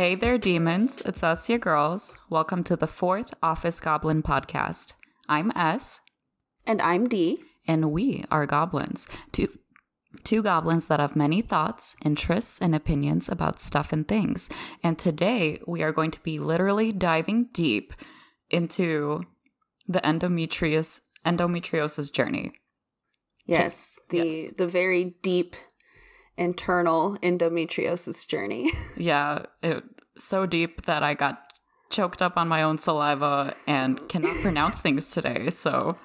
Hey there, demons. It's us, your girls. Welcome to the fourth Office Goblin podcast. I'm S, And I'm D. and we are goblins. Two, two goblins that have many thoughts, interests, and opinions about stuff and things. And today we are going to be literally diving deep into the endometrius endometriosis journey. Yes, the Yes. the very deep internal endometriosis journey. Yeah, it, so deep that I got choked up on my own saliva and cannot pronounce things today. So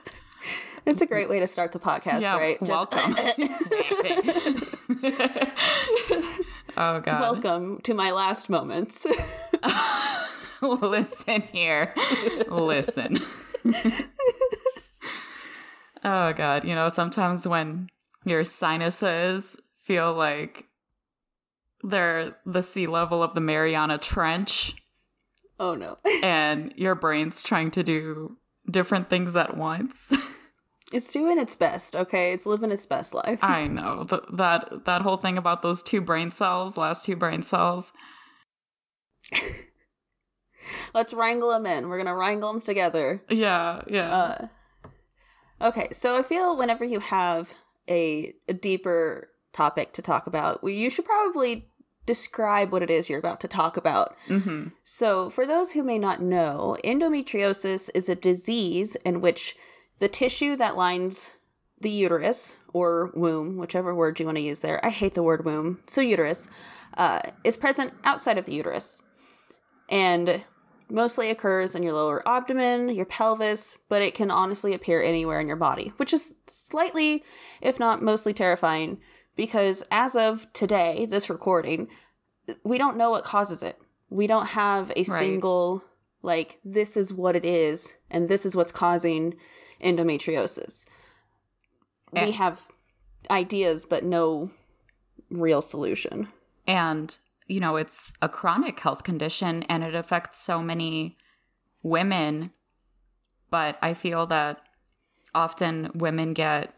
it's a great way to start the podcast, yeah, right? Just- welcome. oh god. welcome to my last moments. Listen here. Listen. oh god, you know, sometimes when your sinuses feel like they're the sea level of the Mariana Trench oh no. and your brain's trying to do different things at once. It's doing its best, okay? It's living its best life. I know th- that that whole thing about those two brain cells, last two brain cells. Let's wrangle them in. We're going to wrangle them together. Yeah, yeah. Uh, okay, so I feel whenever you have a, a deeper topic to talk about, well, you should probably describe what it is you're about to talk about. mm-hmm. So, for those who may not know, endometriosis is a disease in which the tissue that lines the uterus or womb, whichever word you want to use there, I hate the word womb, so uterus, uh, is present outside of the uterus and mostly occurs in your lower abdomen, your pelvis, but it can honestly appear anywhere in your body, which is slightly, if not mostly terrifying, because as of today, this recording, we don't know what causes it. We don't have a Right. single, like, this is what it is, and this is what's causing endometriosis. Eh. We have ideas, but no real solution. and you know it's a chronic health condition and it affects so many women but i feel that often women get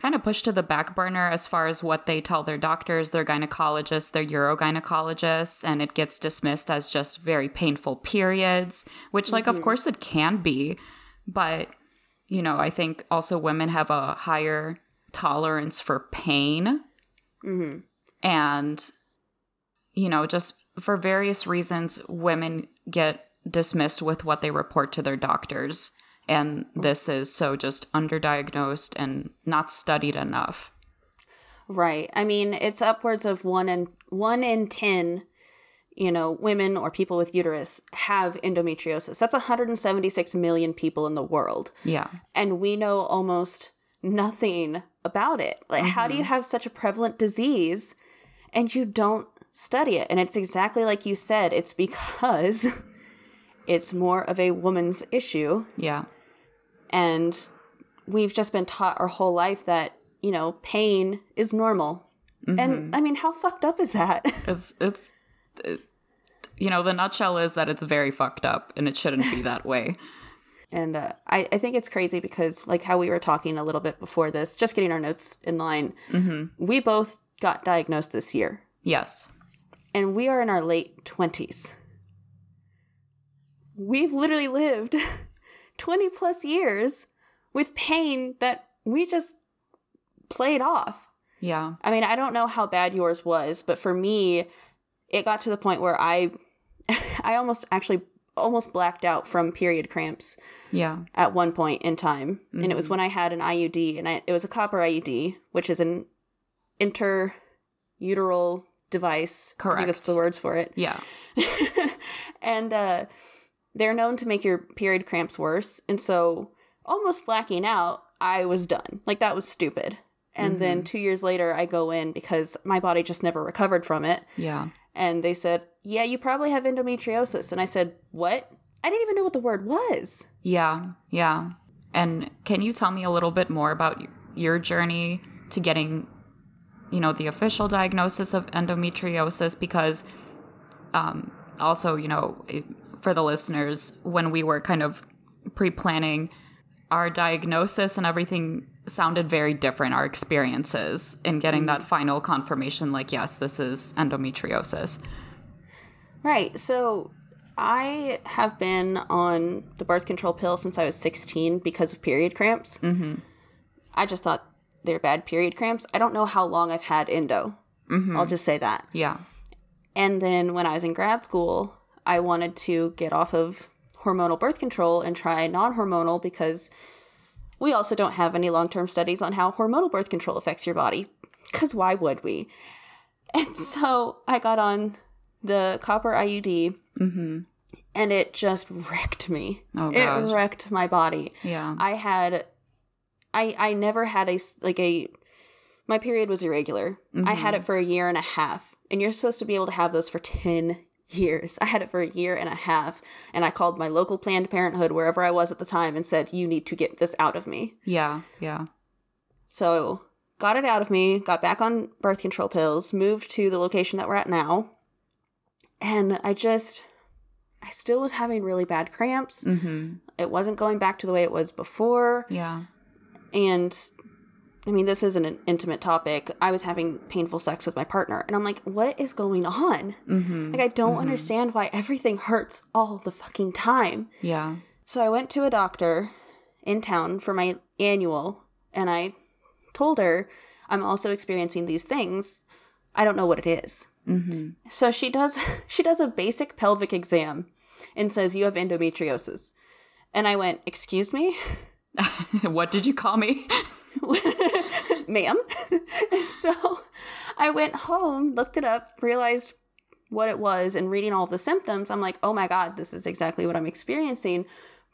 kind of pushed to the back burner as far as what they tell their doctors their gynecologists their urogynecologists and it gets dismissed as just very painful periods which like of course it can be but you know i think also women have a higher tolerance for pain. Hmm and you know just for various reasons women get dismissed with what they report to their doctors and this is so just underdiagnosed and not studied enough Right. I mean, it's upwards of one in one in ten, you know, women or people with uterus have endometriosis. That's 176 million people in the world, yeah and we know almost nothing about it. Like, how do you mm-hmm. have such a prevalent disease and you don't study it? And it's exactly like you said. It's because it's more of a woman's issue yeah and we've just been taught our whole life that you know pain is normal. And i mean how fucked up is that? It's it's it, you know the nutshell is that it's very fucked up and it shouldn't be that way. And uh, I, I think it's crazy because like how we were talking a little bit before this just getting our notes in line we both got diagnosed this year. Yes. And we are in our late 20s we've literally lived 20 plus years with pain that we just played off yeah I mean, I don't know how bad yours was, but for me, it got to the point where I I almost actually almost blacked out from period cramps yeah at one point in time. And it was when I had an IUD and I, it was a copper IUD, which is an interuteral device. I think that's Correct. the words for it. yeah and uh they're known to make your period cramps worse. And so almost blacking out, I was done. Like that was stupid. And then 2 years later I go in because my body just never recovered from it. yeah And they said, "Yeah, you probably have endometriosis." And I said, "What?" I didn't even know what the word was. Yeah, yeah. And can you tell me a little bit more about your journey to getting, you know, the official diagnosis of endometriosis? Because, um, also, you know, it- for the listeners, when we were kind of pre planning, our diagnosis and everything sounded very different, our experiences in getting that final confirmation like, yes, this is endometriosis. Right. So I have been on the birth control pill since I was 16 because of period cramps. Mm-hmm. I just thought they're bad period cramps. I don't know how long I've had endo. Mm-hmm. I'll just say that. Yeah. And then when I was in grad school, I wanted to get off of hormonal birth control and try non hormonal because we also don't have any long term studies on how hormonal birth control affects your body. Because why would we? And so I got on the copper IUD mm-hmm. and it just wrecked me. Oh, it wrecked my body. Yeah. I had I I never had a like a my period was irregular. I had mm-hmm. it for a year and a half. And you're supposed to be able to have those for 10 years. I had it for a year and a half and I called my local planned parenthood wherever I was at the time and said you need to get this out of me. Yeah. Yeah. So, got it out of me, got back on birth control pills, moved to the location that we're at now. And I just I still was having really bad cramps. Mm-hmm. It wasn't going back to the way it was before. Yeah. And I mean, this isn't an intimate topic. I was having painful sex with my partner, and I'm like, what is going on? Mm-hmm. Like, I don't understand why everything hurts all the fucking time. Yeah. So I went to a doctor in town for my annual, and I told her I'm also experiencing these things. I don't know what it is. Mm-hmm. So she does she does a basic pelvic exam and says you have endometriosis. And I went, "Excuse me?" what did you call me? ma'am. so I went home, looked it up, realized what it was, and reading all the symptoms, I'm like, oh my God, this is exactly what I'm experiencing.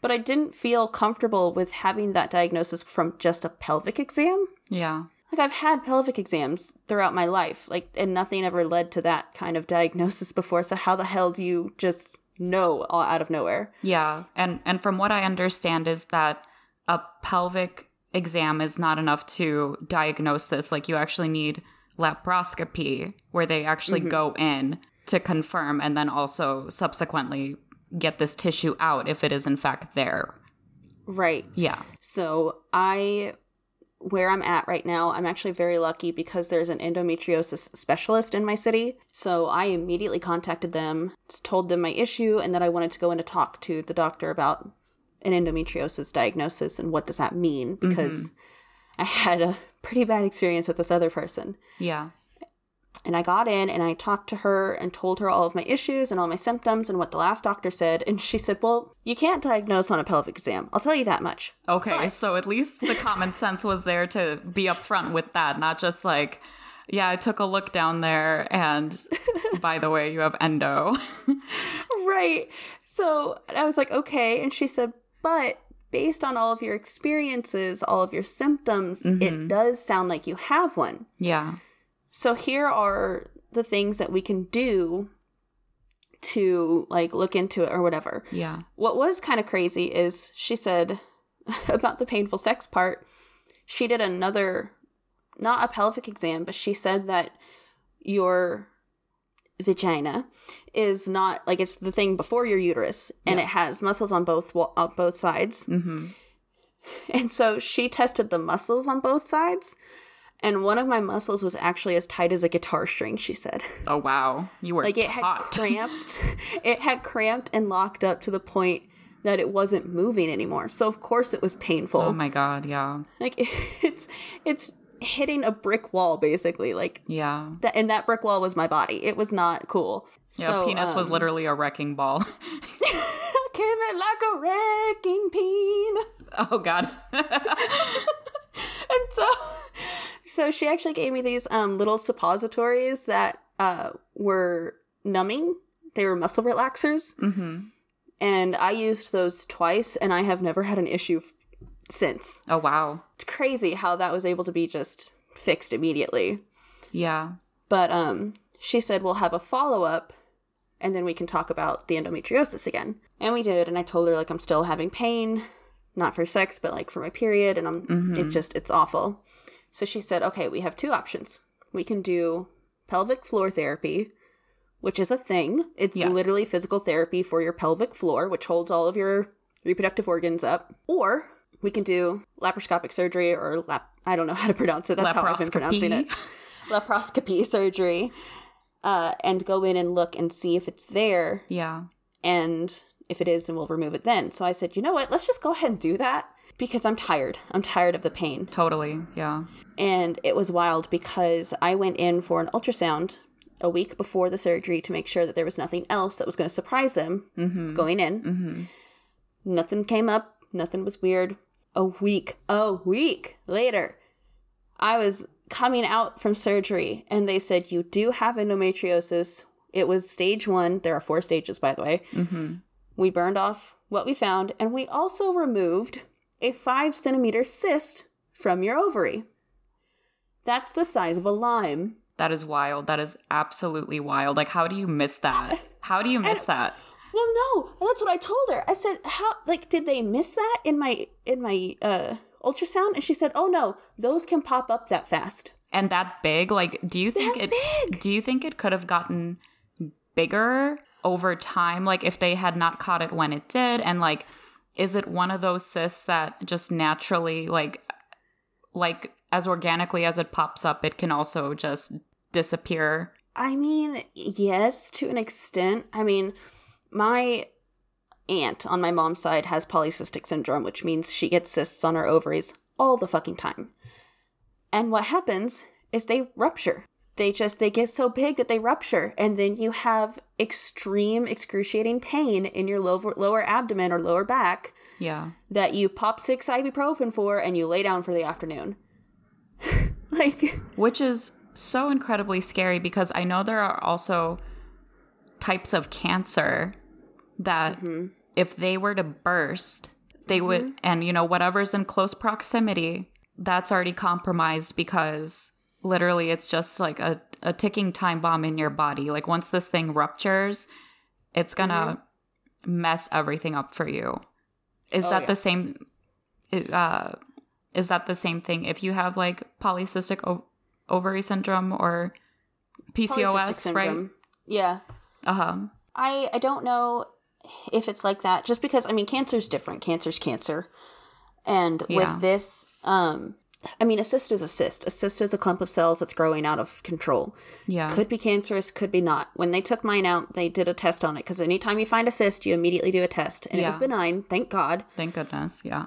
But I didn't feel comfortable with having that diagnosis from just a pelvic exam. yeah. Like I've had pelvic exams throughout my life, like, and nothing ever led to that kind of diagnosis before. So how the hell do you just know all out of nowhere? Yeah. And and from what I understand is that a pelvic exam is not enough to diagnose this. Like you actually need laparoscopy where they actually mm-hmm. go in to confirm and then also subsequently get this tissue out if it is in fact there. Right. Yeah. So I where I'm at right now, I'm actually very lucky because there's an endometriosis specialist in my city. So I immediately contacted them, told them my issue, and that I wanted to go in to talk to the doctor about an endometriosis diagnosis and what does that mean mm-hmm. because I had a pretty bad experience with this other person. Yeah. And I got in and I talked to her and told her all of my issues and all my symptoms and what the last doctor said. And she said, Well, you can't diagnose on a pelvic exam. I'll tell you that much. Okay, so at least the common sense was there to be upfront with that, not just like, yeah, I took a look down there and by the way, you have endo. right. So I was like, okay. And she said, but based on all of your experiences, all of your symptoms, it mm-hmm. does sound like you have one. yeah. So here are the things that we can do to like look into it or whatever. Yeah. What was kind of crazy is she said about the painful sex part, she did another, not a pelvic exam, but she said that your vagina is not like it's the thing before your uterus and it has muscles on both on both sides. Mm-hmm. And so she tested the muscles on both sides. And one of my muscles was actually as tight as a guitar string, she said. Oh wow, you were Like it had cramped. it had cramped and locked up to the point that it wasn't moving anymore. So of course it was painful. oh my god, yeah, like it's it's hitting a brick wall basically. Like yeah, that and that brick wall was my body. It was not cool. yeah. so, penis was um, literally a wrecking ball. came in like a wrecking peen. oh god. and so so she actually gave me these um little suppositories that uh were numbing they were muscle relaxers mm-hmm. and i used those twice and i have never had an issue since. Oh wow. it's crazy how that was able to be just fixed immediately. Yeah. but um she said we'll have a follow-up and then we can talk about the endometriosis again. And we did and i told her like i'm still having pain not for sex but like for my period and i'm it's just it's awful. So she said okay we have two options. We can do pelvic floor therapy which is a thing. It's Yes. literally physical therapy for your pelvic floor which holds all of your reproductive organs up or we can do laparoscopic surgery or lap i don't know how to pronounce it that's how i've been pronouncing it Laparoscopy. surgery. uh, and go in and look and see if it's there. Yeah. And if it is, then we'll remove it then. So I said, you know what? Let's just go ahead and do that because I'm tired. I'm tired of the pain. Totally. Yeah. And it was wild because I went in for an ultrasound a week before the surgery to make sure that there was nothing else that was going to surprise them going in. Nothing came up. Nothing was weird. A week, a week later, I was coming out from surgery and they said, You do have endometriosis. It was stage one. There are four stages, by the way. Mm-hmm. We burned off what we found and we also removed a five centimeter cyst from your ovary. That's the size of a lime. That is wild. That is absolutely wild. Like, how do you miss that? How do you miss that? Well, no, that's what I told her. I said, "How? Like, did they miss that in my in my uh ultrasound?" And she said, "Oh no, those can pop up that fast." And that big? Like, do you think That it? big. Do you think it could have gotten bigger over time? Like, if they had not caught it when it did, and like, is it one of those cysts that just naturally, like, like as organically as it pops up, it can also just disappear? I mean, yes, to an extent. I mean, my aunt on my mom's side has polycystic syndrome, which means she gets cysts on her ovaries all the fucking time. And what happens is they rupture. They just they get so big that they rupture and then you have extreme excruciating pain in your lower lower abdomen or lower back Yeah. that you pop 6 ibuprofen for and you lay down for the afternoon. like which is so incredibly scary because I know there are also types of cancer that if they were to burst, they would, and you know, whatever's in close proximity, that's already compromised because literally it's just like a, a ticking time bomb in your body. Like once this thing ruptures, it's gonna mess everything up for you. Is Oh, that yeah. the same? Uh, is that the same thing if you have like polycystic o- ovary syndrome or PCOS, right? Yeah. Uh huh. I I don't know if it's like that just because I mean cancer's different. Cancer's cancer. And Yeah. with this um I mean a cyst is a cyst. A cyst is a clump of cells that's growing out of control. Yeah. Could be cancerous, could be not. When they took mine out, they did a test on it because anytime you find a cyst, you immediately do a test. And it was benign, thank God. Thank goodness. Yeah.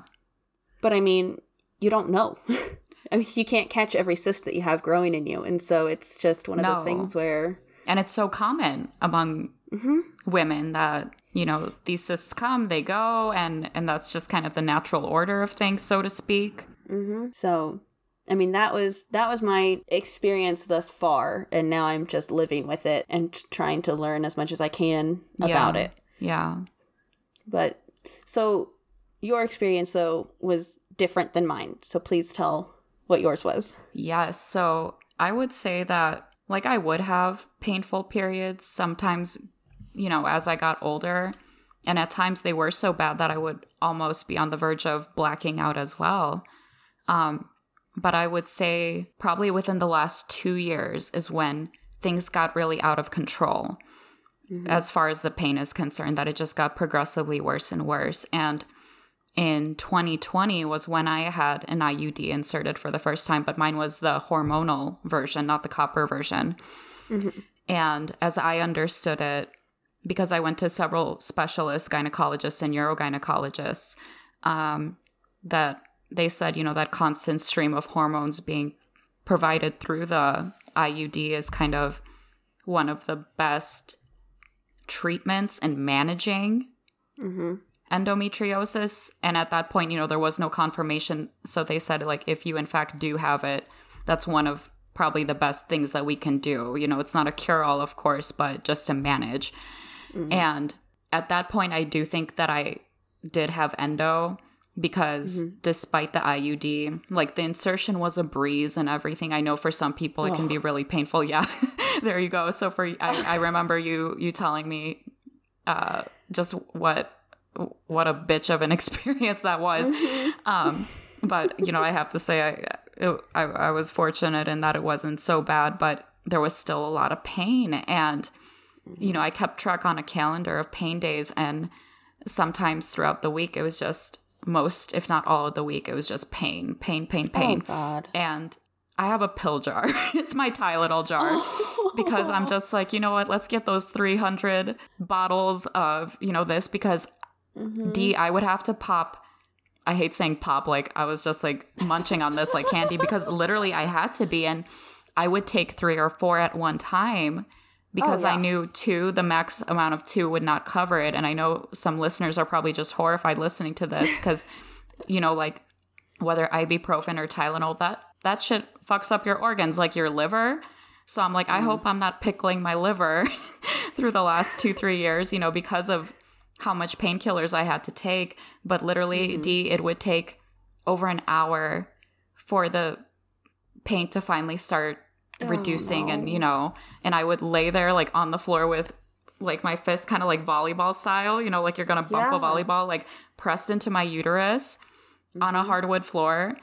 But I mean, you don't know. I mean, you can't catch every cyst that you have growing in you. And so it's just one of No. those things where And it's so common among Mm-hmm. women that you know these cysts come, they go, and and that's just kind of the natural order of things, so to speak. Mm-hmm. So, I mean, that was that was my experience thus far, and now I'm just living with it and trying to learn as much as I can about Yeah. it. Yeah. But so your experience though was different than mine. So please tell what yours was. Yes. So I would say that, like, I would have painful periods sometimes, you know, as I got older. And at times they were so bad that I would almost be on the verge of blacking out as well. Um, but I would say probably within the last two years is when things got really out of control as far as the pain is concerned, that it just got progressively worse and worse. And in 2020 was when I had an IUD inserted for the first time, but mine was the hormonal version, not the copper version. And as I understood it, because I went to several specialists, gynecologists and urogynecologists, um, that they said, you know, that constant stream of hormones being provided through the IUD is kind of one of the best treatments in managing endometriosis. And at that point you know there was no confirmation. So they said like if you in fact do have it that's one of probably the best things that we can do. You know it's not a cure all of course but just to manage and at that point i do think that i did have endo because despite the IUD, like the insertion was a breeze and everything. I know for some people it can be really painful. Yeah, there you go. So for I, I remember you you telling me uh, just what what a bitch of an experience that was. Um, but you know, I have to say I, it, I I was fortunate in that it wasn't so bad, but there was still a lot of pain, and you know, I kept track on a calendar of pain days, and sometimes throughout the week it was just most, if not all of the week, it was just pain, pain, pain, oh, pain. Oh God. And I have a pill jar. it's my Tylenol jar because I'm just like, you know what? Let's get those 300 bottles of, you know, this because mm-hmm. D, I would have to pop. I hate saying pop, like I was just like munching on this like candy because literally I had to be. And I would take three or four at one time Oh, because I yeah. knew two, the max amount of two would not cover it. And I know some listeners are probably just horrified listening to this because, you know, like whether ibuprofen or Tylenol, that that shit fucks up your organs, like your liver. So I'm like, I mm. hope I'm not pickling my liver through the last two, three years, you know, because of how much painkillers I had to take. But literally, mm-hmm. D, it would take over an hour for the pain to finally start reducing and you know and i would lay there like on the floor with like my fist kind of like volleyball style you know like you're gonna bump a volleyball like pressed into my uterus on a hardwood floor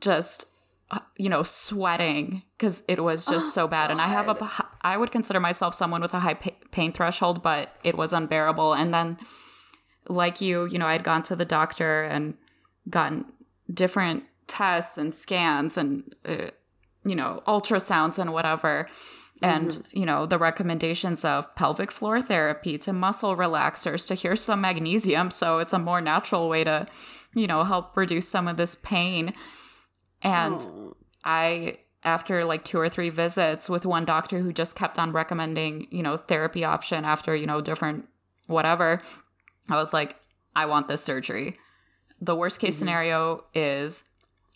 just uh, you know sweating because it was just so bad. And i have a i would consider myself someone with a high pain threshold but it was unbearable. And then like you you know i'd gone to the doctor and gotten different tests and scans and uh, you know ultrasounds and whatever. And mm-hmm. you know the recommendations of pelvic floor therapy to muscle relaxers to here's some magnesium. So it's a more natural way to you know help reduce some of this pain. And oh. i after like two or three visits with one doctor who just kept on recommending you know therapy option after you know different whatever i was like i want this surgery. The worst case mm-hmm. scenario is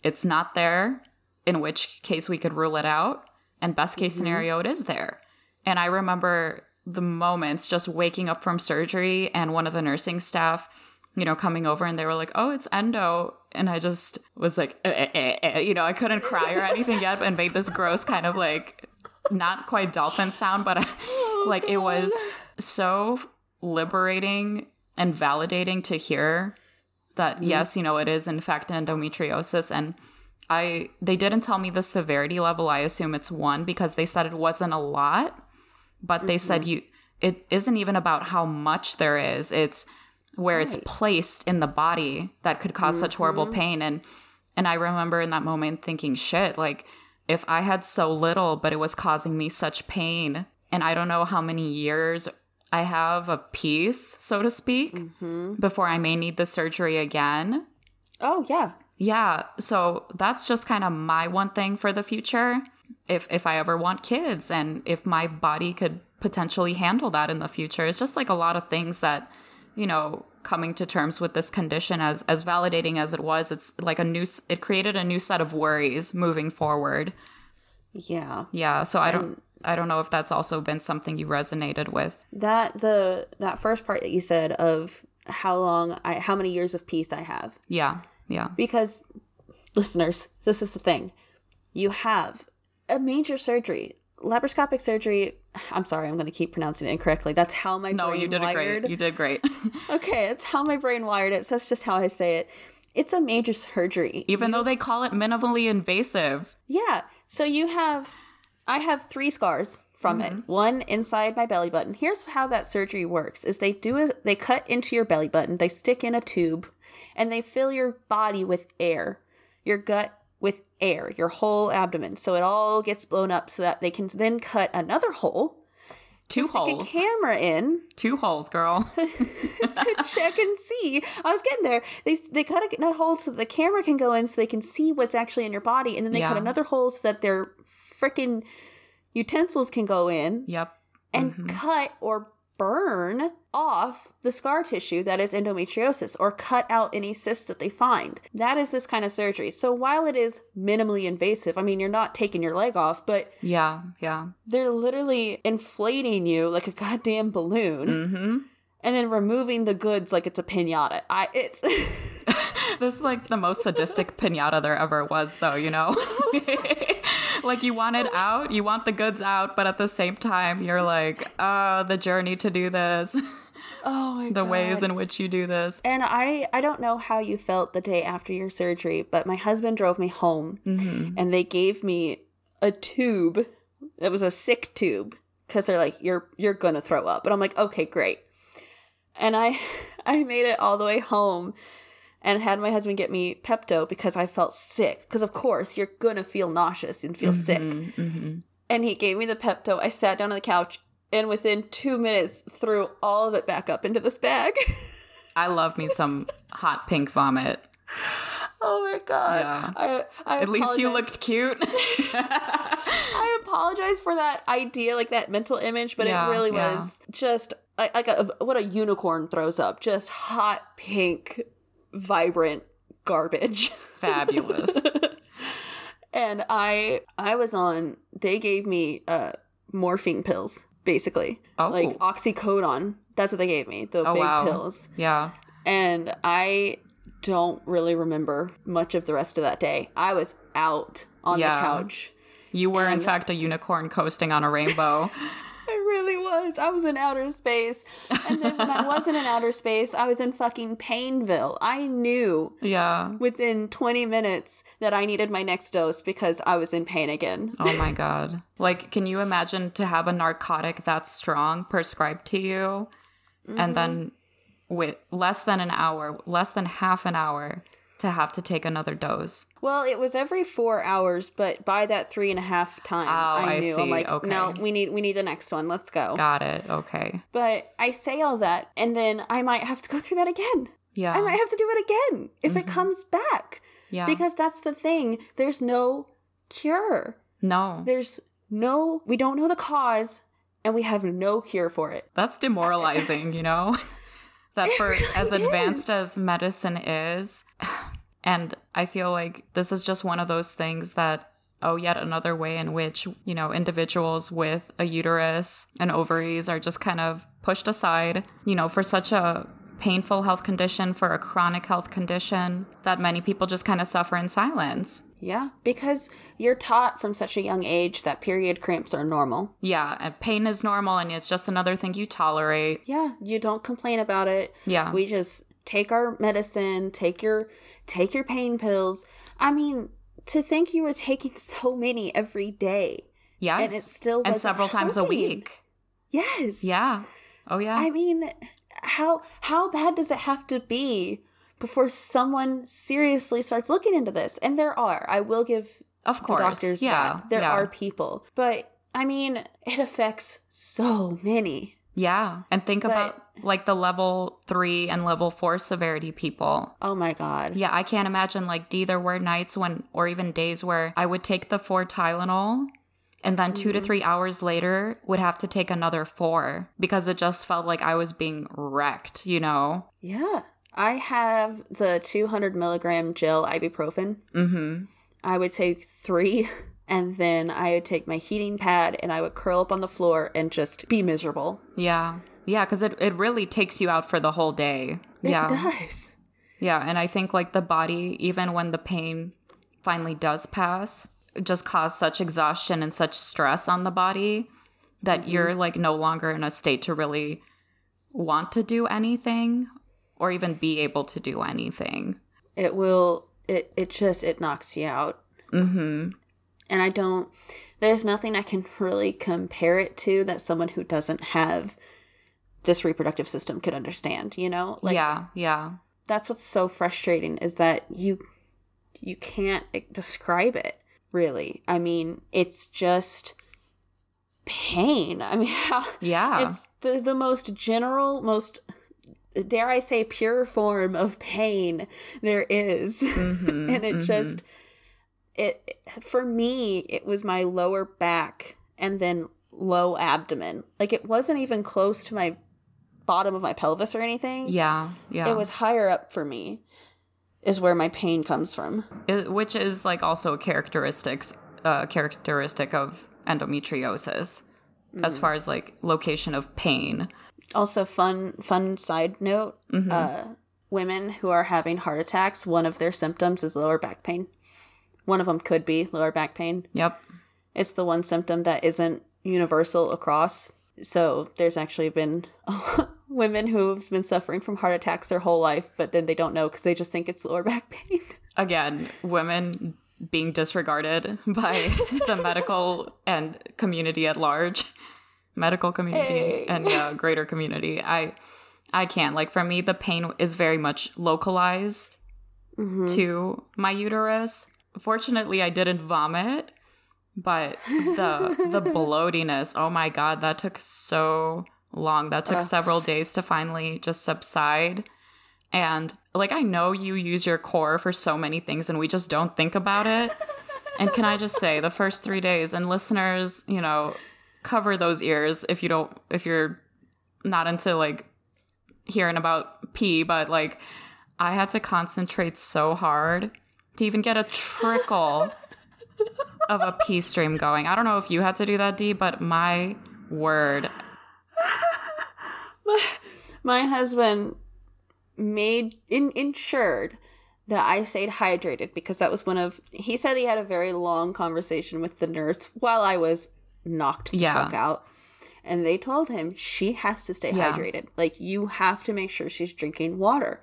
it's not there in which case we could rule it out and best case scenario it is there. And i remember the moments just waking up from surgery and one of the nursing staff you know coming over and they were like oh it's endo. And i just was like eh, eh, eh, eh. you know i couldn't cry or anything yet and made this gross kind of like not quite dolphin sound but like it was so liberating and validating to hear that yes you know it is in fact endometriosis and I they didn't tell me the severity level. I assume it's one because they said it wasn't a lot, but they said mm-hmm. you it isn't even about how much there is. It's where it's placed in the body that could because such horrible mm-hmm. pain and and I remember in that moment thinking shit like if I had so little but it was causing me such pain and I don't know how many years I have of peace so to speak mm-hmm. before I may need the surgery again Oh yeah. Yeah, so that's just kind of my one thing for the future. If if I ever want kids and if my body could potentially handle that in the future. It's just like a lot of things that, you know, coming to terms with this condition as as validating as it was, it's like a new it created a new set of worries moving forward. Yeah. Yeah, so I don't I don't know if that's also been something you resonated with. That the that first part that you said of how long I how many years of peace I have. Yeah. Yeah. Because listeners, this is the thing. You have a major surgery, laparoscopic surgery. I'm sorry, I'm going to keep pronouncing it incorrectly. That's how my No, brain you did wired. great. You did great. Okay, it's how my brain wired it. So that's just how I say it. It's a major surgery. Even though they call it minimally invasive. Yeah. So you have, I have three scars from it. Mm-hmm. One inside my belly button. Here's how that surgery works: is they do a, they cut into your belly button, they stick in a tube, and they fill your body with air, your gut with air, your whole abdomen, so it all gets blown up, so that they can then cut another hole, Two stick a holes. camera in, Two holes, girl. to check and see. I was getting there. They they cut a, a hole so the camera can go in, so they can see what's actually in your body, and then they cut another hole so that their freaking utensils can go in yep. and Mm-hmm. cut or burn off the scar tissue that is endometriosis or cut out any cysts that they find. That is this kind of surgery. So while it is minimally invasive, I mean, you're not taking your leg off, but Yeah. Yeah. they're literally inflating you like a goddamn balloon Mm-hmm. and then removing the goods like it's a pinata. I it's This is like the most sadistic pinata there ever was, though, you know? like, you want it out, you want the goods out, but at the same time, you're like, oh, the journey to do this, oh my the god. ways in which you do this. and I I don't know how you felt the day after your surgery, but my husband drove me home mm-hmm. and they gave me a tube. It was a sick tube cuz they're like you're you're going to throw up. And I'm like, "Okay, great." And I I made it all the way home and had my husband get me Pepto because I felt sick. Because, of course, you're going to feel nauseous and feel sick. Mm-hmm, mm-hmm. And he gave me the Pepto. I sat down on the couch and within two minutes threw all of it back up into this bag. I love me some hot pink vomit. oh my god. Yeah. I, I At least you looked cute. I apologize for that idea, like that mental image, but Yeah, it really yeah. was just like, like a, what a unicorn throws up. Just hot pink, vibrant garbage. Fabulous. and I I was on they gave me uh morphine pills, basically. Oh. Like oxycodone. That's what they gave me. The Oh, big wow. pills. Yeah. And I don't really remember much of the rest of that day. I was out on Yeah. the couch. You were, in fact, a unicorn coasting on a rainbow. I really was. I was in outer space. And then when I wasn't in outer space, I was in fucking Painville. I knew yeah. within 20 minutes that I needed my next dose because I was in pain again. Oh my God. Like, can you imagine to have a narcotic that strong prescribed to you and then mm-hmm. with less than an hour, less than half an hour to have to take another dose? Well, it was every four hours, but by that three and a half time, Oh, I I knew. I'm like, Okay. no, we need we need the next one. Let's go. Got it. Okay. But I say all that, and then I might have to go through that again. Yeah. I might have to do it again if it mm-hmm. comes back. yeah. Because that's the thing. There's no cure. no. There's no, we don't know the cause, and we have no cure for it. That's demoralizing, you know? that for as advanced as medicine is, and I feel like this is just one of those things that oh, yet another way in which, you know, individuals with a uterus and ovaries are just kind of pushed aside, you know, for such a painful health condition, for a chronic health condition that many people just kind of suffer in silence. Yeah, because you're taught from such a young age that period cramps are normal. Yeah, and pain is normal and it's just another thing you tolerate. Yeah, you don't complain about it. Yeah. We just take our medicine, take your take your pain pills. I mean, to think you were taking so many every day. yes. and it still and several times a week. Yes. Yeah. Oh yeah. I mean, how how bad does it have to be before someone seriously starts looking into this? And there are. I will give of course. doctors yeah. that. There yeah. are people. But I mean, it affects so many. Yeah. And think about like the level three and level four severity people. Oh my god. Yeah, I can't imagine like D there were nights when or even days where I would take the four Tylenol and then 2 to three hours later would have to take another four because it just felt like I was being wrecked, you know? Yeah. I have the 200 milligram gel ibuprofen. Mm-hmm. I would take three, and then I would take my heating pad and I would curl up on the floor and just be miserable. Yeah. Yeah, because it, it really takes you out for the whole day. It yeah. does. Yeah, and I think like the body, even when the pain finally does pass, just cause such exhaustion and such stress on the body that you're like no longer in a state to really want to do anything or even be able to do anything. It will. It it just it knocks you out. Mm-hmm. And I don't. There's nothing I can really compare it to that someone who doesn't have this reproductive system could understand. You know, like yeah, yeah. that's what's so frustrating is that you you can't describe it really i mean it's just pain i mean how, Yeah. it's the, the most general most dare i say pure form of pain there is. Mhm, and it just it for me it was my lower back and then low abdomen like it wasn't even close to my bottom of my pelvis or anything Yeah, yeah. it was higher up for me is where my pain comes from. It- which is like also a characteristics uh, characteristic of endometriosis as far as like location of pain. also fun fun side note uh women who are having heart attacks one of their symptoms is lower back pain. One of them could be lower back pain. Yep. it's the one symptom that isn't universal across. So there's actually been women who've been suffering from heart attacks their whole life but then they don't know because they just think it's lower back pain Again, women being disregarded by the medical and community at large. Medical community Hey. and yeah, greater community. I I can't. Like for me the pain is very much localized mm-hmm. to my uterus. Fortunately, I didn't vomit, but the the bloatiness, oh my god, that took so long. That took Ugh. several days to finally just subside. And like I know you use your core for so many things and we just don't think about it. and can I just say the first 3 days and listeners, you know, cover those ears if you don't if you're not into like hearing about pee, but like I had to concentrate so hard to even get a trickle of a pee stream going. I don't know if you had to do that, D, but my word. My husband made in, ensured that I stayed hydrated because that was one of he said he had a very long conversation with the nurse while I was knocked the Yeah. fuck out. And they told him she has to stay Yeah. hydrated. Like you have to make sure she's drinking water.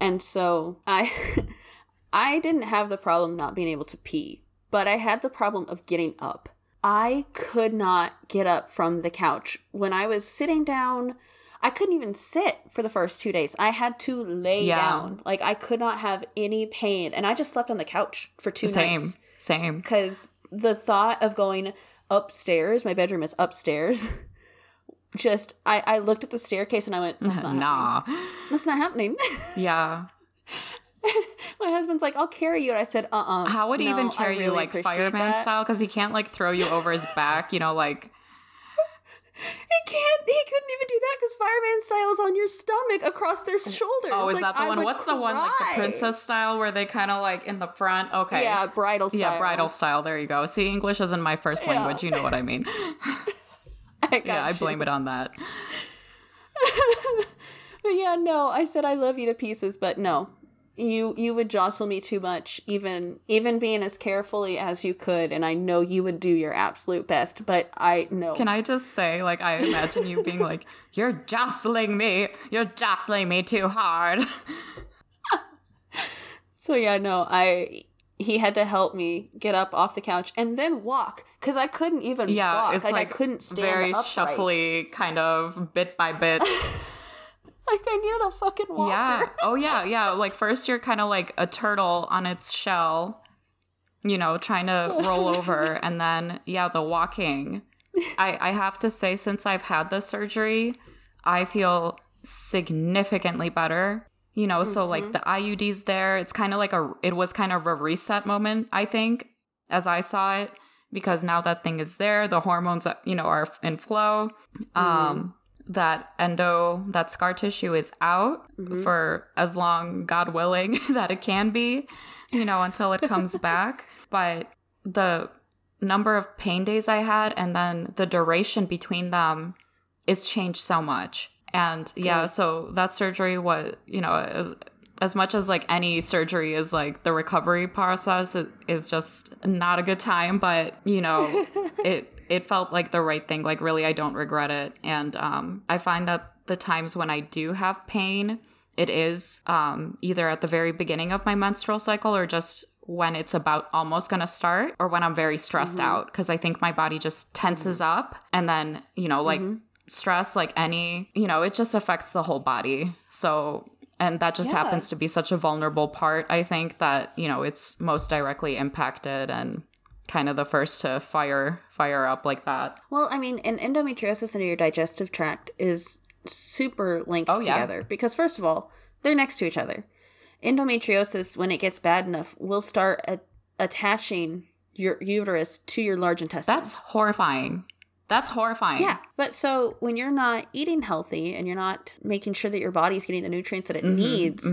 And so I I didn't have the problem not being able to pee, but I had the problem of getting up. I could not get up from the couch. When I was sitting down, I couldn't even sit for the first two days. I had to lay Yeah. down. Like I could not have any pain. And I just slept on the couch for two Same. nights. Same. Same. Because the thought of going upstairs, my bedroom is upstairs. Just I, I looked at the staircase and I went, That's not happening. Nah. That's not happening. Yeah. my husband's like, I'll carry you. And I said, uh uh How would he no, even carry you like fireman that." style? Because he can't like throw you over his back, you know, like He can't. He couldn't even do that because fireman style is on your stomach across their shoulders. Oh, is Like, that the I one? What's the one like the princess style where they kind of like in the front? Okay. Yeah, bridal style. Yeah, bridal style. There you go. See, English isn't my first Yeah. language. You know what I mean. I got yeah, I blame it on that. But yeah, no. I said I love you to pieces, but no. You you would jostle me too much, even even being as carefully as you could, and I know you would do your absolute best. But I know. Can I just say, like, I imagine you being like, "You're jostling me. You're jostling me too hard." So yeah, no, I he had to help me get up off the couch and then walk because I couldn't even Yeah, walk. it's like, like I couldn't stand very upright. shuffly, kind of bit by bit. Like I need a fucking walker. Yeah. Oh yeah, yeah. Like first you're kind of like a turtle on its shell, you know, trying to roll over and then yeah, the walking. I I have to say since I've had the surgery, I feel significantly better. You know, so like the IUDs there, it's kind of like a it was kind of a reset moment, I think, as I saw it because now that thing is there, the hormones, uh, you know, are in flow. Um that endo that scar tissue is out mm-hmm. for as long god willing that it can be you know until it comes back. But the number of pain days i had and then the duration between them it's changed so much. And yeah so that surgery was you know as, as much as like any surgery is like the recovery process it is just not a good time. But you know it it felt like the right thing like really i don't regret it. And um i find that the times when i do have pain it is um either at the very beginning of my menstrual cycle or just when it's about almost going to start or when i'm very stressed out because i think my body just tenses up and then you know like stress like any you know it just affects the whole body. So and that just Yeah. happens to be such a vulnerable part i think that you know it's most directly impacted and kind of the first to fire fire up like that Well, I mean, and endometriosis into your digestive tract is super linked Oh, yeah. together because first of all, they're next to each other. Endometriosis, when it gets bad enough, will start a- attaching your uterus to your large intestine. that's horrifying that's horrifying Yeah, but so when you're not eating healthy and you're not making sure that your body's getting the nutrients that it Mm-hmm, needs,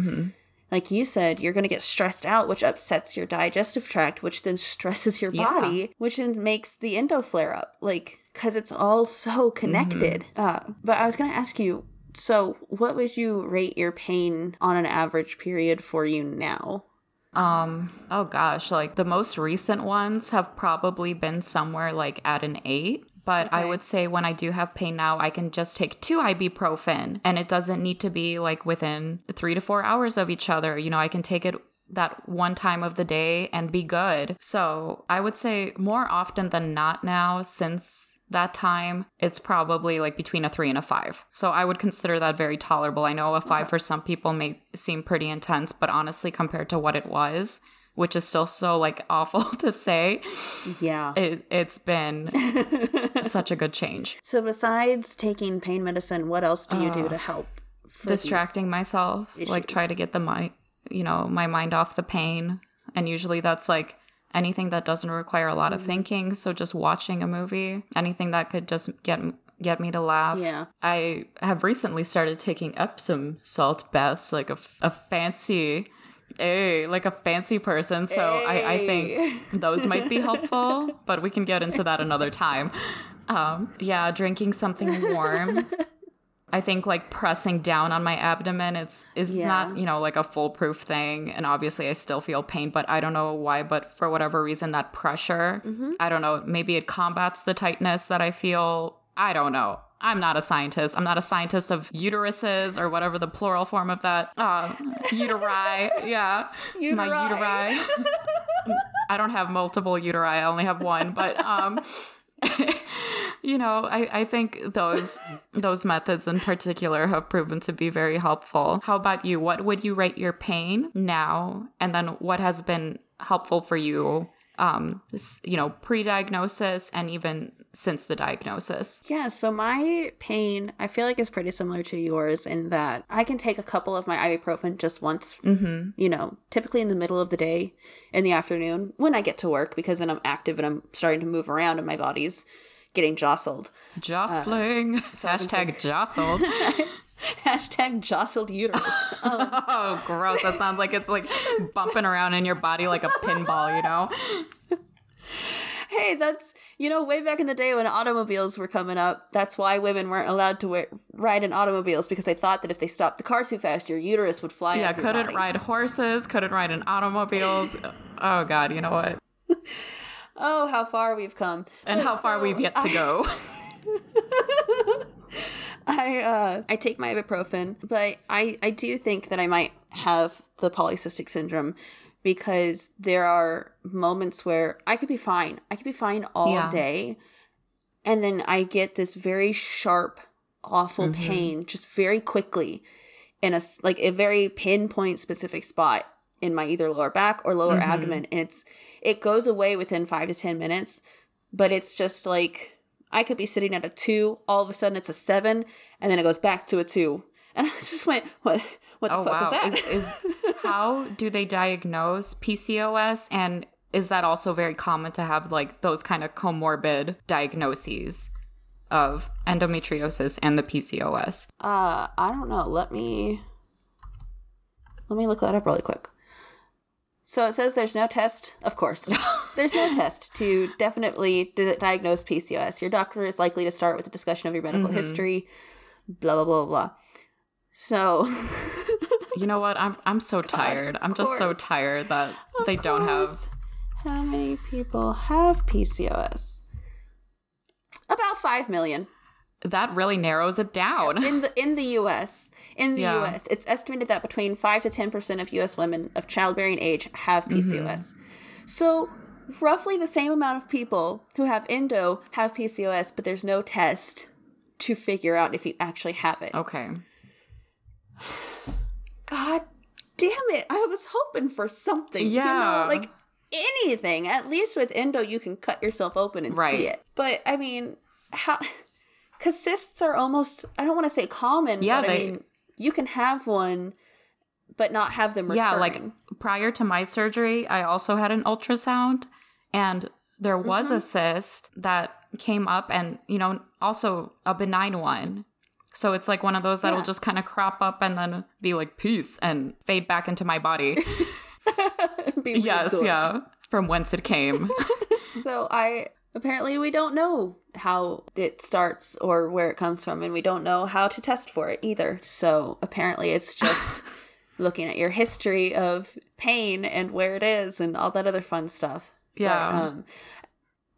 like you said, you're going to get stressed out, which upsets your digestive tract, which then stresses your Yeah. body, which then makes the endo flare up, like because it's all so connected. Mm-hmm. Uh, but I was going to ask you. So, what would you rate your pain on an average period for you now? Um, oh gosh, like the most recent ones have probably been somewhere like at an eight. But I would say when I do have pain now, I can just take two ibuprofen and it doesn't need to be like within three to four hours of each other. You know, I can take it that one time of the day and be good. So I would say more often than not now, since that time, it's probably like between a three and a five. So I would consider that very tolerable. I know a five okay. for some people may seem pretty intense, but honestly, compared to what it was, which is still so like awful to say. Yeah. It, it's been such a good change. So besides taking pain medicine, what else do you uh, do to help? Distracting myself, issues? like try to get the mind, you know, my mind off the pain. And usually that's like anything that doesn't require a lot of mm-hmm. thinking. So just watching a movie, anything that could just get get me to laugh. Yeah. I have recently started taking Epsom salt baths, like a, a fancy, a like a fancy person. So I, I think those might be helpful, but we can get into that another time. Um, yeah, drinking something warm. I think like pressing down on my abdomen, it's it's yeah. not you know like a foolproof thing, and obviously I still feel pain, but I don't know why, but for whatever reason, that pressure, mm-hmm. I don't know, maybe it combats the tightness that I feel. I don't know. I'm not a scientist. I'm not a scientist of uteruses or whatever the plural form of that. Uh, uteri. Yeah. Uteri. My uteri. I don't have multiple uteri. I only have one. But um, you know, I, I think those those methods in particular have proven to be very helpful. How about you? What would you rate your pain now? And then what has been helpful for you um, you know, pre-diagnosis and even since the diagnosis. Yeah, so my pain, I feel like is pretty similar to yours in that I can take a couple of my ibuprofen just once, mm-hmm. you know, typically in the middle of the day, in the afternoon when I get to work because then I'm active and I'm starting to move around and my body's getting jostled. Jostling. Uh, so Hashtag jostled. Hashtag jostled uterus. Um, oh, gross. That sounds like it's like bumping around in your body like a pinball, you know? Hey, that's, you know, way back in the day when automobiles were coming up, that's why women weren't allowed to wear, ride in automobiles because they thought that if they stopped the car too fast, your uterus would fly Yeah, couldn't body. ride horses, couldn't ride in automobiles. oh, God, you know what? oh, how far we've come. And how so far we've yet to I... go. I uh I take my ibuprofen, but I I do think that I might have the polycystic syndrome because there are moments where I could be fine. I could be fine all yeah. day and then I get this very sharp awful mm-hmm. pain just very quickly in a like a very pinpoint specific spot in my either lower back or lower mm-hmm. abdomen and it's it goes away within 5 to 10 minutes but it's just like I could be sitting at a two, all of a sudden it's a seven, and then it goes back to a two. And I just went, what? What the oh, fuck wow. is that? Is, is how do they diagnose PCOS? And is that also very common to have like those kind of comorbid diagnoses of endometriosis and the PCOS? Uh, I don't know. Let me let me look that up really quick. So it says there's no test, of course. there's no test to definitely diagnose PCOS. Your doctor is likely to start with a discussion of your medical mm-hmm. history, blah blah blah blah. So You know what? I'm I'm so God, tired. I'm just so tired that of they don't have How many people have PCOS? About 5 million. That really narrows it down. In the in the US, in the yeah. US, it's estimated that between 5 to 10% of US women of childbearing age have PCOS. Mm-hmm. So, roughly the same amount of people who have endo have PCOS, but there's no test to figure out if you actually have it. Okay. God damn it. I was hoping for something. Yeah. You know, like anything. At least with endo, you can cut yourself open and right. see it. But I mean, how. Because cysts are almost, I don't want to say common, yeah, but they, I mean, you can have one but not have them recurring. Yeah, like prior to my surgery, I also had an ultrasound and there was mm-hmm. a cyst that came up and, you know, also a benign one. So it's like one of those that'll yeah. just kind of crop up and then be like peace and fade back into my body. yes, yeah, from whence it came. so I apparently we don't know how it starts or where it comes from and we don't know how to test for it either so apparently it's just looking at your history of pain and where it is and all that other fun stuff yeah but, um,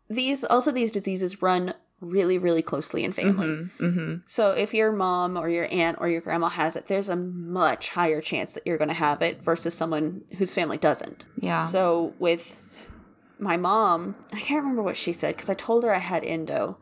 these also these diseases run really really closely in family. Mm-hmm, mm-hmm. so if your mom or your aunt or your grandma has it there's a much higher chance that you're going to have it versus someone whose family doesn't. Yeah. So with my mom, I can't remember what she said because I told her I had endo,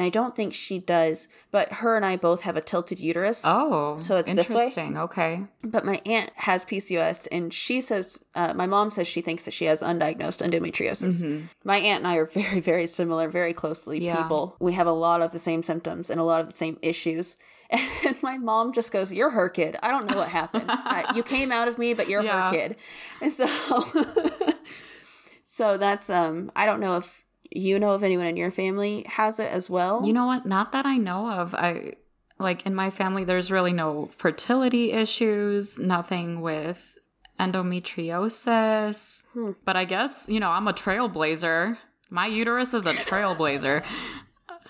and I don't think she does, but her and I both have a tilted uterus. Oh, So it's this way? interesting. Okay. But my aunt has PCOS, and she says, uh, my mom says she thinks that she has undiagnosed endometriosis. My aunt and I are very, very similar, very closely Mm-hmm. Yeah. people. We have a lot of the same symptoms and a lot of the same issues. And my mom just goes, You're her kid. I don't know what happened. uh, you came out of me, but you're Yeah. her kid. And so, so that's, um, I don't know if you know if anyone in your family has it as well. You know what? Not that I know of. I like in my family there's really no fertility issues, nothing with endometriosis. Hmm. But I guess, you know, I'm a trailblazer. My uterus is a trailblazer.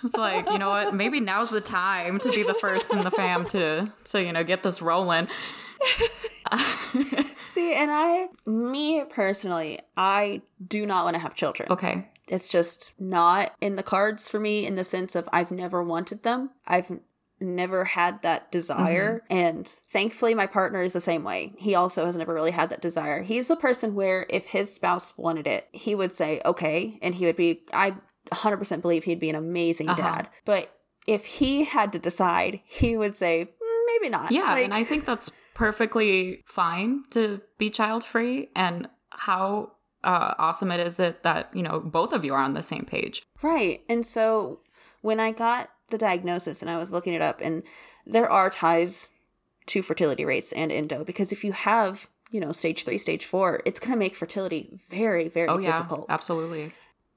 It's like, you know what? Maybe now's the time to be the first in the fam to to, you know, get this rolling. See, and I, me personally, I do not want to have children. Okay. It's just not in the cards for me in the sense of I've never wanted them. I've never had that desire. And thankfully, my partner is the same way. He also has never really had that desire. He's the person where if his spouse wanted it, he would say, okay. And he would be, I 100% believe he'd be an amazing Uh-huh. dad. But if he had to decide, he would say, "Mm, maybe not. Yeah, Like, and I think that's perfectly fine to be child free. And how uh, awesome it is it that you know both of you are on the same page. Right. And so when I got the diagnosis and I was looking it up, and there are ties to fertility rates and endo because if you have, you know, stage three, stage four, it's going to make fertility very, very Oh yeah, difficult. absolutely.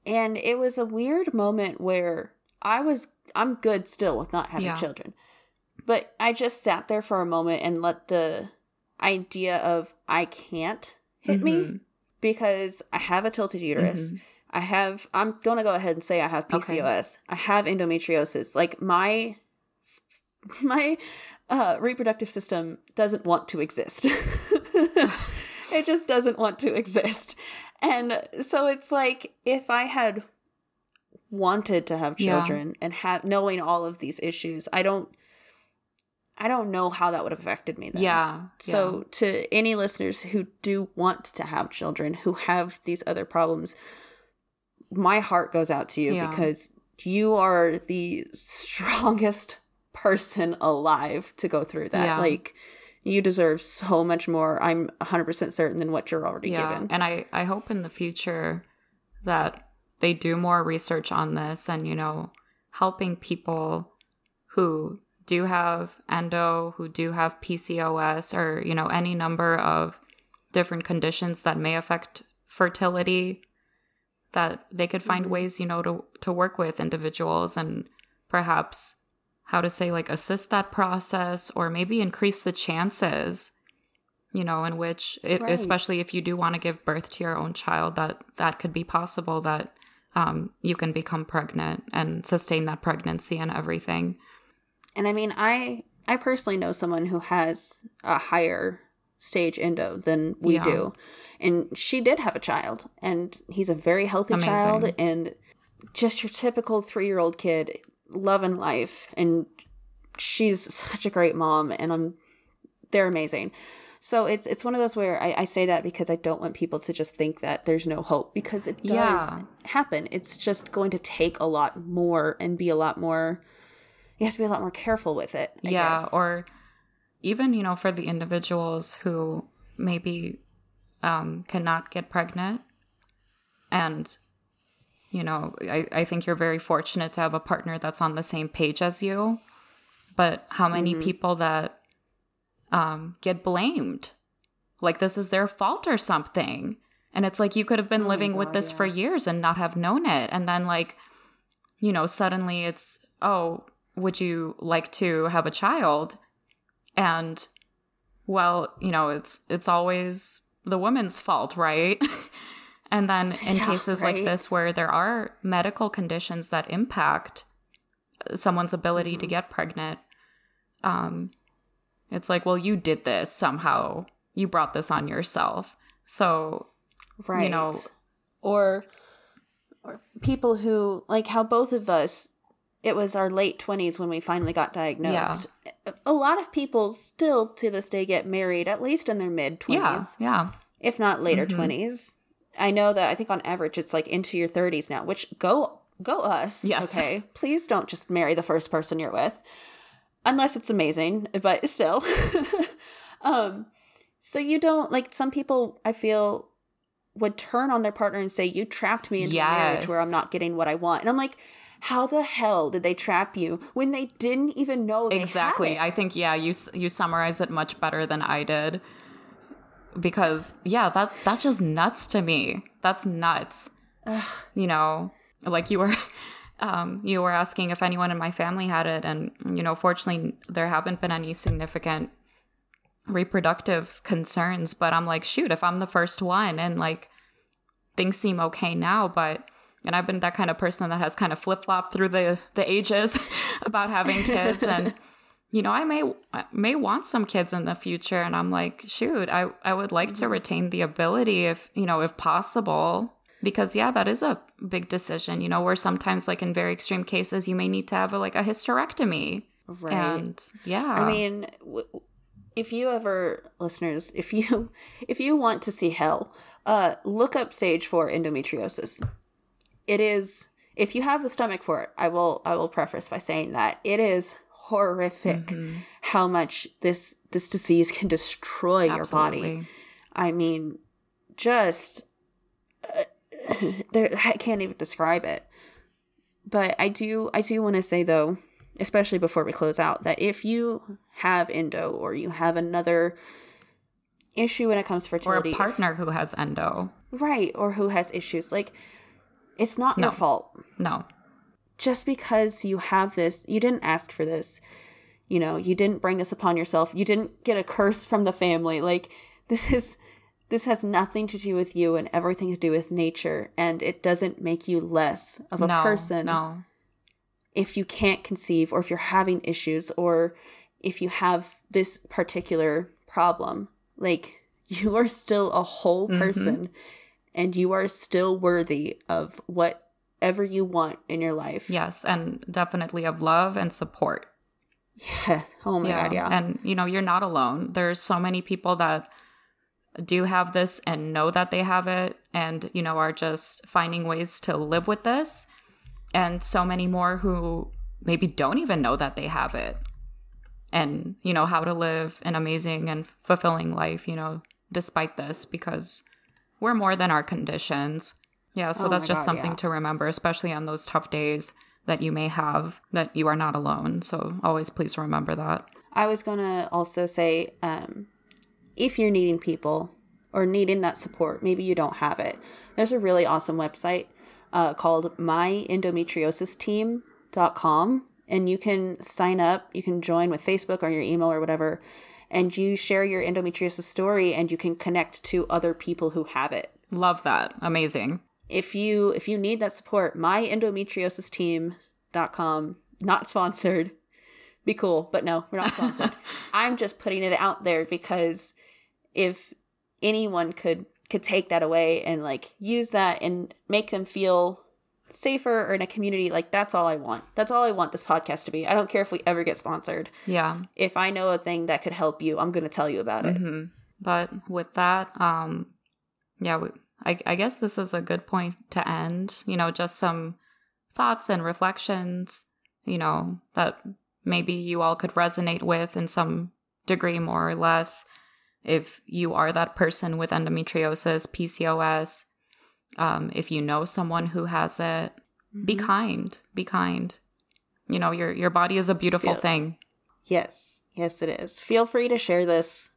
And it was a weird moment where I was, I'm good still with not having Yeah. children. But I just sat there for a moment and let the idea of I can't hit me Mhm. Because I have a tilted uterus. Mhm. I have, I'm going to go ahead and say I have Okay. PCOS. I have endometriosis. Like my, my uh, reproductive system doesn't want to exist. it just doesn't want to exist. And so it's like if I had wanted to have Yeah. children and have knowing all of these issues, I don't I don't know how that would have affected me then. Yeah. So, to any listeners who do want to have children who have these other problems, my heart goes out to you Yeah. because you are the strongest person alive to go through that. Yeah. Like, you deserve so much more. I'm 100% certain than what you're already yeah. given. And I I hope in the future that they do more research on this and you know helping people who do have endo, who do have PCOS or you know any number of different conditions that may affect fertility that they could find Mhm. ways you know to to work with individuals and perhaps how to say like assist that process or maybe increase the chances you know in which it, Right. especially if you do want to give birth to your own child that that could be possible that um, you can become pregnant and sustain that pregnancy and everything And I mean, I I personally know someone who has a higher stage endo than we Yeah. do. And she did have a child and he's a very healthy Amazing. child and just your typical 3-year-old kid loving life and she's such a great mom and I'm they're amazing. So it's it's one of those where I, I say that because I don't want people to just think that there's no hope because it does Yeah. happen. It's just going to take a lot more and be a lot more you have to be a lot more careful with it. I yeah guess. or even you know for the individuals who maybe um, cannot get pregnant and you know I, I think you're very fortunate to have a partner that's on the same page as you but how many people that um, get blamed like this is their fault or something and it's like you could have been Oh living with this yeah. for years and not have known it and then like you know suddenly it's oh would you like to have a child? And well you know it's it's always the woman's fault right? And then in Yeah, cases like this where there are medical conditions that impact someone's ability Mm-hmm. to get pregnant um it's like well you did this somehow. You brought this on yourself. So right. you know- or or people who like how both of us it was our late 20s when we finally got diagnosed. A lot of people still to this day get married at least in their mid 20s, yeah yeah if not later Mhm. 20s. I know that I think on average it's like into your 30s now, which go go us. Yes. Okay. Please don't just marry the first person you're with. Unless it's amazing, but still. um so you don't like some people I feel would turn on their partner and say, You trapped me into a marriage where I'm not getting what I want. And I'm like, how the hell did they trap you when they didn't even know exactly. i think yeah you you summarize it much better than i did. Because yeah that that's just nuts to me. That's nuts. You know like you were um you were asking if anyone in my family had it and you know fortunately there haven't been any significant reproductive concerns but i'm like shoot if i'm the first one and like things seem okay now but and i've been that kind of person that has kind of flip-flopped through the the ages about having kids. And you know i may I may want some kids in the future. And i'm like shoot i i would like to retain the ability if you know if possible. Because yeah that is a big decision you know where sometimes like in very extreme cases you may need to have a, like a hysterectomy. Right. and yeah. I mean, w- if you ever, listeners, if you if you want to see hell, uh, look up stage four endometriosis. It is if you have the stomach for it. I will I will preface by saying that it is horrific Mm-hmm. how much this this disease can destroy your body. I mean, just uh, there I can't even describe it. But I do I do want to say though, especially before we close out, that if you have endo or you have another issue when it comes to or fertility, a if- partner who has endo right, or who has issues, like it's not your fault. no Just because you have this, you didn't ask for this. You know, you didn't bring this upon yourself. You didn't get a curse from the family. Like this is this has nothing to do with you and everything to do with nature and it doesn't make you less of a no person no if you can't conceive or if you're having issues or if you have this particular problem like you are still a whole mm-hmm. person and you are still worthy of whatever you want in your life. Yes and definitely of love and support. Yeah. oh my god yeah And you know, you're not alone. There's so many people that do have this and know that they have it and you know are just finding ways to live with this. And so many more who maybe don't even know that they have it. And you know how to live an amazing and fulfilling life you know despite this because we're more than our conditions yeah so Oh that's just God, something yeah. to remember especially on those tough days that you may have that you are not alone so always please remember that I was gonna also say, um, if you're needing people or needing that support, maybe you don't have it. There's a really awesome website uh, called myendometriosis.team.com, and you can sign up. You can join with Facebook or your email or whatever, and you share your endometriosis story, and you can connect to other people who have it Love that. Amazing. if you if you need that support myendometriosisteam.com not sponsored be cool but no we're not sponsored i'm just putting it out there because if anyone could could take that away and like use that and make them feel safer or in a community like that's all i want that's all i want this podcast to be i don't care if we ever get sponsored Yeah. if i know a thing that could help you i'm going to tell you about it hmm But with that, um, yeah, we, I, I guess this is a good point to end. You know, just some thoughts and reflections, you know, that maybe you all could resonate with in some degree, more or less. If you are that person with endometriosis, PCOS, um, if you know someone who has it, be kind. Be kind. You know, your your body is a beautiful thing. Yes, yes, it is. Feel free to share this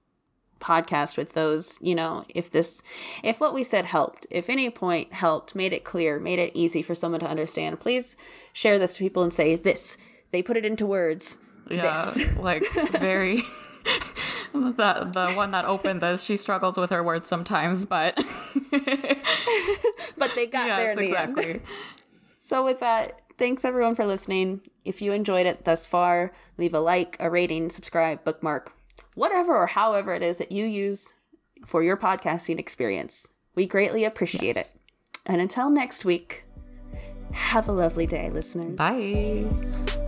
podcast with those, you know, if this, if what we said helped, if any point helped, made it clear, made it easy for someone to understand, please share this to people and say, this, they put it into words. Yeah, This. like very. the the one that opened this, she struggles with her words sometimes, but But they got there yes, in the end. exactly. So, with that, thanks everyone for listening. If you enjoyed it thus far, leave a like, a rating, subscribe, bookmark, whatever or however it is that you use for your podcasting experience. We greatly appreciate Yes. it. And until next week, have a lovely day, listeners. Bye.